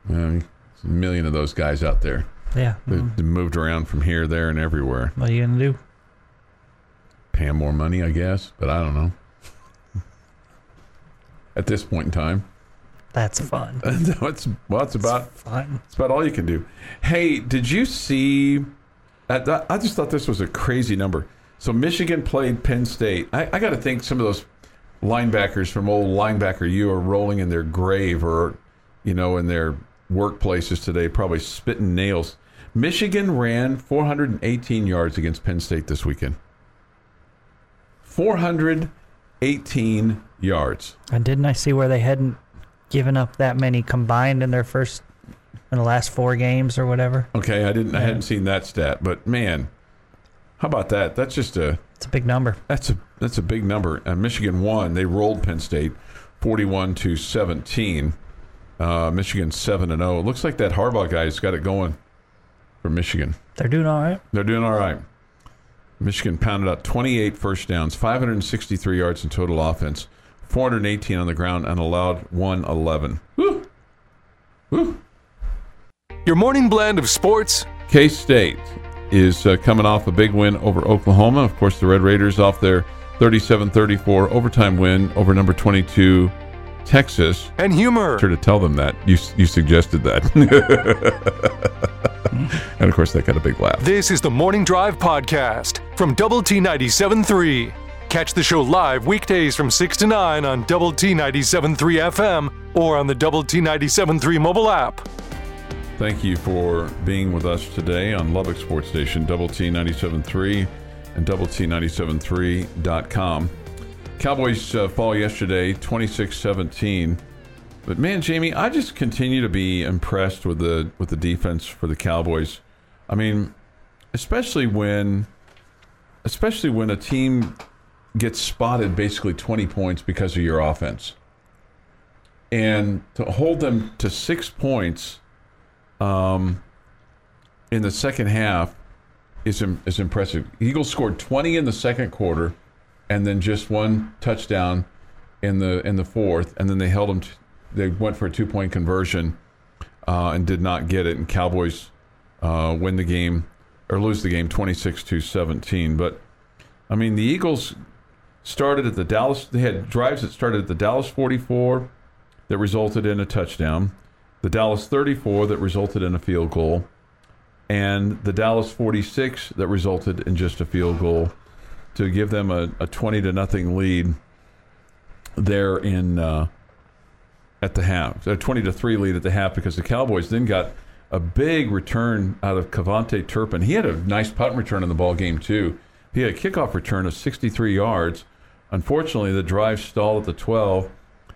Um, a million of those guys out there. Yeah. They, Mm. they moved around from here, there, and everywhere. What are you gonna do? Pay more money, I guess, but I don't know. At this point in time, That's fun. [LAUGHS] it's well, it's about Fun. it's about all you can do. Hey, did you see? I, I just thought this was a crazy number. So Michigan played Penn State. I, I got to think some of those linebackers from old Linebacker U are rolling in their grave or, you know, in their workplaces today, probably spitting nails. Michigan ran 418 yards against Penn State this weekend. 418 yards. And didn't I see where they hadn't given up that many combined in their first in the last four games or whatever? Okay, I didn't. I hadn't seen that stat, but man, how about that? That's just a It's a big number. that's a that's a big number. And Michigan won. They rolled Penn State, forty-one to seventeen. Uh, Michigan seven and zero. It looks like that Harbaugh guy's got it going for Michigan. They're doing all right. They're doing all right. Michigan pounded out 28 first downs, 563 yards in total offense, 418 on the ground, and allowed 111. Woo! Woo! Your morning blend of sports, K State is uh, coming off a big win over Oklahoma. Of course, the Red Raiders off their 37 34 overtime win over number 22 Texas. and humor. Sure to tell them that. You, you suggested that. [LAUGHS] and of course, they got a big laugh. This is the Morning Drive Podcast from Double T 97.3. Catch the show live weekdays from 6 to 9 on Double T 97.3 FM or on the Double T 97.3 mobile app. Thank you for being with us today on Lubbock Sports Station, Double T 97.3 and Double T 97.3.com. Cowboys uh, fall yesterday, 26 17. But man, Jamie, I just continue to be impressed with the with the defense for the Cowboys. I mean, especially when especially when a team gets spotted basically 20 points because of your offense. And to hold them to 6 points um, in the second half is is impressive. Eagles scored 20 in the second quarter, and then just one touchdown in the in the fourth, and then they held them. T- they went for a two point conversion uh, and did not get it, and Cowboys uh, win the game or lose the game 26 to 17. But I mean, the Eagles started at the Dallas. They had drives that started at the Dallas 44 that resulted in a touchdown the Dallas 34 that resulted in a field goal, and the Dallas 46 that resulted in just a field goal to give them a, a 20 to nothing lead there in uh, at the half, a 20 to 3 lead at the half because the Cowboys then got a big return out of KaVontae Turpin. He had a nice punt return in the ball game too. He had a kickoff return of 63 yards. Unfortunately, the drive stalled at the 12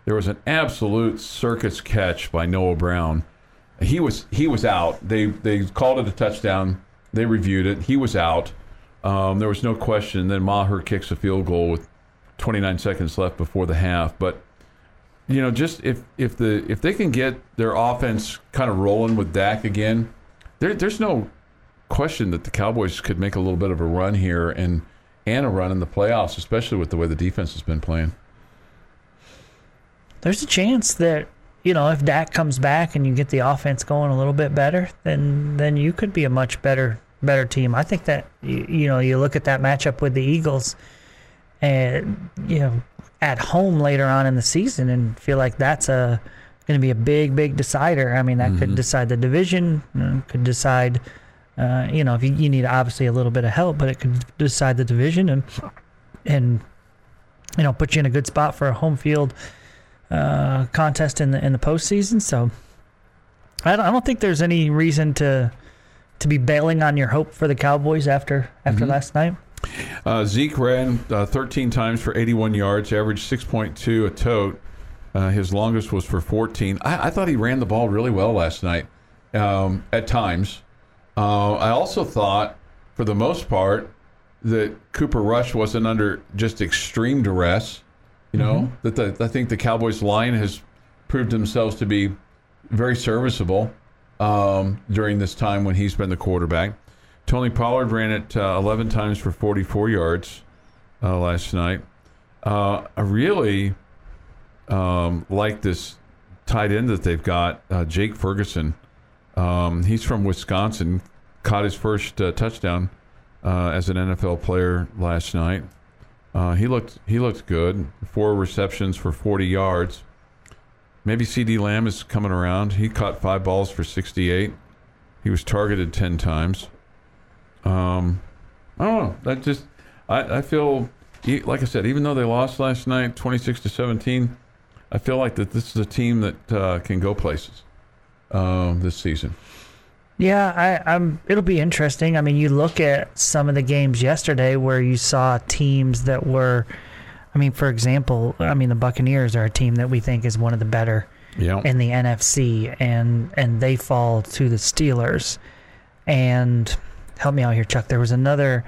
there was an absolute circus catch by Noah Brown. He was he was out. They they called it a touchdown. They reviewed it. He was out. Um, there was no question. Then Maher kicks a field goal with 29 seconds left before the half. But you know, just if if the if they can get their offense kind of rolling with Dak again, there, there's no question that the Cowboys could make a little bit of a run here and and a run in the playoffs, especially with the way the defense has been playing. There's a chance that you know if Dak comes back and you get the offense going a little bit better, then then you could be a much better better team. I think that you, you know you look at that matchup with the Eagles, and you know at home later on in the season, and feel like that's a going to be a big big decider. I mean that could decide the division, could decide. Uh, you know, if you, you need obviously a little bit of help, but it could decide the division and and you know put you in a good spot for a home field uh, contest in the in the postseason. So I don't, I don't think there's any reason to to be bailing on your hope for the Cowboys after after last night. Uh, Zeke ran uh, 13 times for 81 yards, averaged 6.2 a tote. Uh, his longest was for 14. I, I thought he ran the ball really well last night. um, at times. Uh, I also thought, for the most part, that Cooper Rush wasn't under just extreme duress. You know that the, I think the Cowboys line has proved themselves to be very serviceable um, during this time when he's been the quarterback. Tony Pollard ran it uh, 11 times for 44 yards uh, last night. Uh, I really um, like this tight end that they've got, uh, Jake Ferguson. Um, he's from Wisconsin, caught his first uh, touchdown uh, as an NFL player last night. He looked he looked good. Four receptions for 40 yards. Maybe CeeDee Lamb is coming around. He caught five balls for 68. He was targeted 10 times. Um, I don't know. That just I, I feel like I said. Even though they lost last night, 26 to 17, I feel like that this is a team that uh, can go places um, this season. Yeah, I, I'm. It'll be interesting. I mean, you look at some of the games yesterday where you saw teams that were. I mean, for example, I mean the Buccaneers are a team that we think is one of the better Yeah. in the NFC, and and they fall to the Steelers. And help me out here, Chuck. There was another.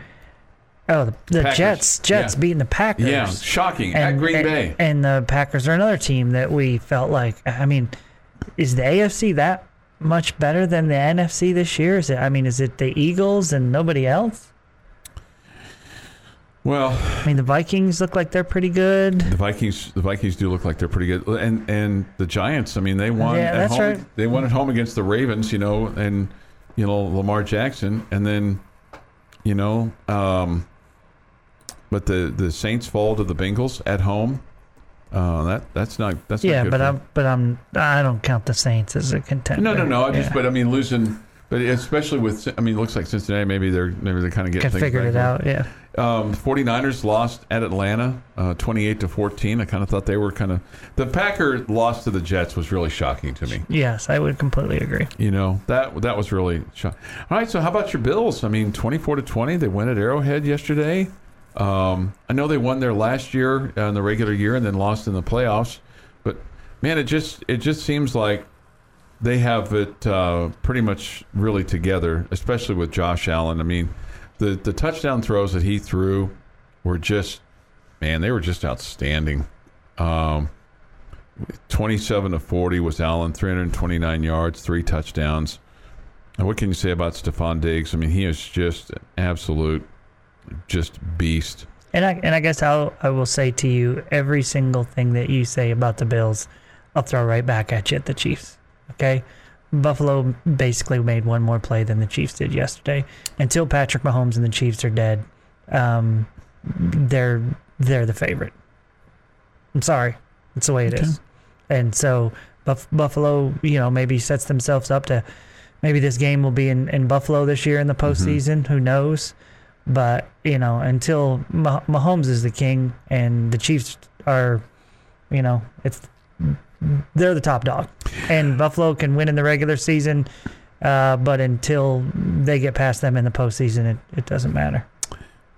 Oh, the, the Jets. Jets Yeah. beating the Packers. yeah. Shocking at Green and, Bay. And the Packers are another team that we felt like. I mean, is the AFC that much better than the NFC this year? Is it? I mean, is it the Eagles and nobody else? Well, I mean, the Vikings look like they're pretty good. The Vikings, the Vikings do look like they're pretty good, and and the Giants. I mean, they won Yeah, at that's home. right. They won at home against the Ravens, you know, and you know Lamar Jackson, and then you know, um, but the the Saints fall to the Bengals at home. Uh, that that's not that's not Yeah, good but I'm but I'm I don't count the Saints as a contender. No, no, no. I just, Yeah. but I mean, losing, but especially with, I mean, it looks like Cincinnati. Maybe they're maybe they're kind of getting Can things figure it out. Yeah. Um, 49ers lost at Atlanta, uh, 28 to 14. I kind of thought they were kind of the Packer loss to the Jets was really shocking to me. Yes, I would completely agree. You know that that was really shocking. All right, so how about your Bills? I mean, 24 to 20. They went at Arrowhead yesterday. Um, I know they won there last year uh, in the regular year and then lost in the playoffs. But man, it just it just seems like they have it uh, pretty much really together, especially with Josh Allen. I mean, the the touchdown throws that he threw were just man, they were just outstanding. Um, 27 to 40 was Allen, 329 yards, three touchdowns. And what can you say about Stefon Diggs? I mean, he is just an absolute, just beast. And I and I guess I'll I will say to you every single thing that you say about the Bills, I'll throw right back at you at the Chiefs. Okay, Buffalo basically made one more play than the Chiefs did yesterday. Until Patrick Mahomes and the Chiefs are dead, um, they're they're the favorite. I'm sorry, it's the way it is. And so Buff- Buffalo, you know, maybe sets themselves up to maybe this game will be in, in Buffalo this year in the postseason. Who knows? But you know, until Mah- Mahomes is the king and the Chiefs are, you know, it's they're the top dog, and Buffalo can win in the regular season. Uh, but until they get past them in the postseason, it, it doesn't matter.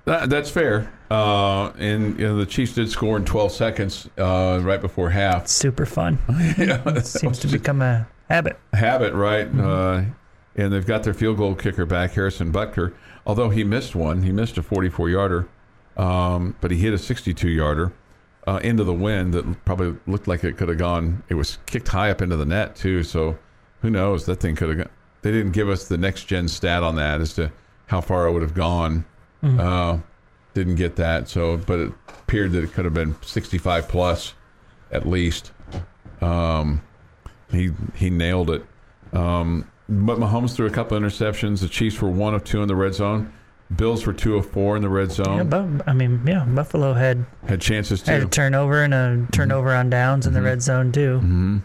That, that's fair. Uh, and you know, the Chiefs did score in 12 seconds uh, right before half. It's super fun. [LAUGHS] yeah, It seems to become a habit. habit, right? Uh, and they've got their field goal kicker back, Harrison Butker. Although he missed one, he missed a 44 yarder, um, but he hit a 62 yarder uh, into the wind that probably looked like it could have gone. It was kicked high up into the net too, so who knows? That thing could have. gone. They didn't give us the next gen stat on that as to how far it would have gone. Uh, didn't get that, so but it appeared that it could have been 65 plus at least. Um, he he nailed it. Um, but Mahomes threw a couple interceptions. The Chiefs were one of two in the red zone. Bills were two of four in the red Yeah, zone. but I mean, yeah, Buffalo had Had chances had a turnover and a turnover on downs in the red zone too. hmm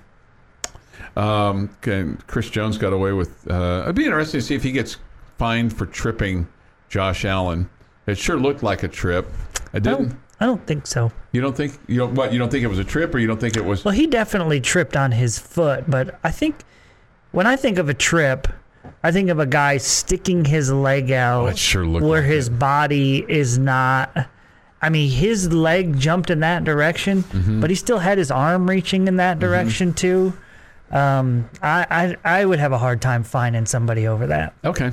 Um, okay, Chris Jones got away with. Uh, it'd be interesting to see if he gets fined for tripping Josh Allen. It sure looked like a trip. I I didn't. don't, I don't think so. You don't think you don't what? You don't think it was a trip, or you don't think it was? Well, he definitely tripped on his foot, but I think when I think of a trip, I think of a guy sticking his leg out Oh, sure where like his it. body is not. I mean, his leg jumped in that direction, Mm-hmm. but he still had his arm reaching in that direction too. Um, I, I I would have a hard time finding somebody over that. Okay.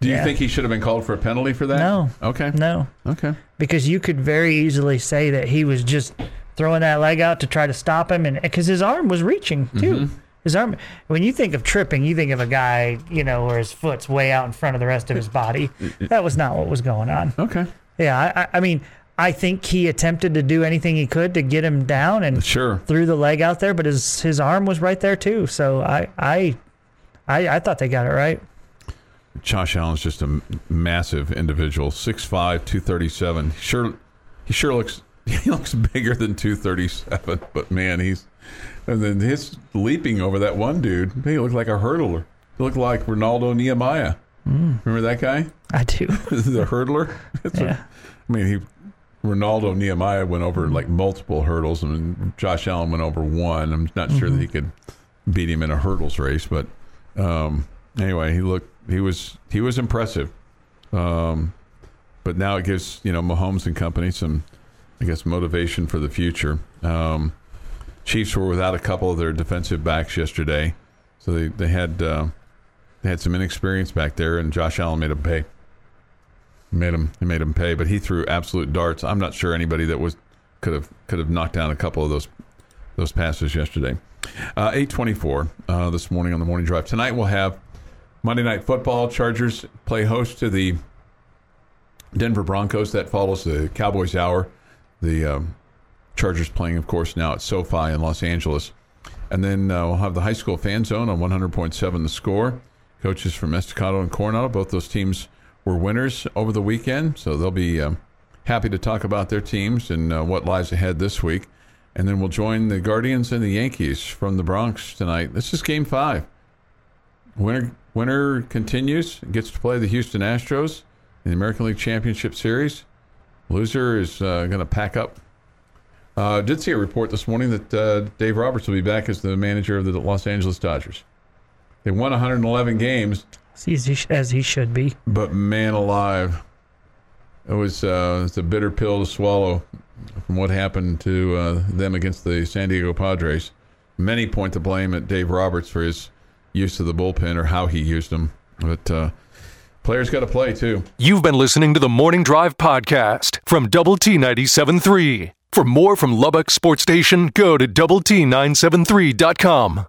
Do you Yeah. think he should have been called for a penalty for that? No. Okay. No, Okay. because you could very easily say that he was just throwing that leg out to try to stop him, and because his arm was reaching too. His arm. When you think of tripping, you think of a guy, you know, where his foot's way out in front of the rest of his body. That was not what was going on. Okay. Yeah, I, I, mean, I think he attempted to do anything he could to get him down and Sure. threw the leg out there, but his his arm was right there too. So I I I, I thought they got it right. Josh Allen's just a massive individual. 6'5", 237. Sure, he sure looks [LAUGHS] he looks bigger than two thirty seven. But man, he's and then his leaping over that one dude. He looked like a hurdler. He looked like Renaldo Nehemiah. Remember that guy, I do. [LAUGHS] the hurdler? [LAUGHS] That's what- Yeah. I mean, he Renaldo Nehemiah went over like multiple hurdles, and Josh Allen went over one. I'm not sure that he could beat him in a hurdles race, but um, anyway, he looked he was he was impressive. Um, but now it gives you know Mahomes and company some, I guess, motivation for the future. Um, Chiefs were without a couple of their defensive backs yesterday, so they they had uh, they had some inexperience back there, and Josh Allen made them pay. Made him he made him pay, but he threw absolute darts. I'm not sure anybody that was could have could have knocked down a couple of those those passes yesterday. Uh, 824 uh, this morning on the morning drive. Tonight we'll have Monday Night Football. Chargers play host to the Denver Broncos. That follows the Cowboys Hour. The um, Chargers playing, of course, now at SoFi in Los Angeles. And then uh, we'll have the high school fan zone on 100.7 the score. Coaches from Estacado and Coronado. Both those teams were winners over the weekend, so they'll be um, happy to talk about their teams and uh, what lies ahead this week. And then we'll join the Guardians and the Yankees from the Bronx tonight. This is game five. Winner, winner continues, gets to play the Houston Astros in the American League Championship Series. Loser is uh, going to pack up. Uh, did see a report this morning that uh, Dave Roberts will be back as the manager of the Los Angeles Dodgers. They won 111 games, As he, as he should be. but man alive, it was uh, it's a bitter pill to swallow from what happened to uh, them against the San Diego Padres. Many point the blame at Dave Roberts for his use of the bullpen or how he used them, but uh, players got to play too. You've been listening to the Morning Drive podcast from Double T 97.3. For more from Lubbock Sports Station, go to Double T 973.com.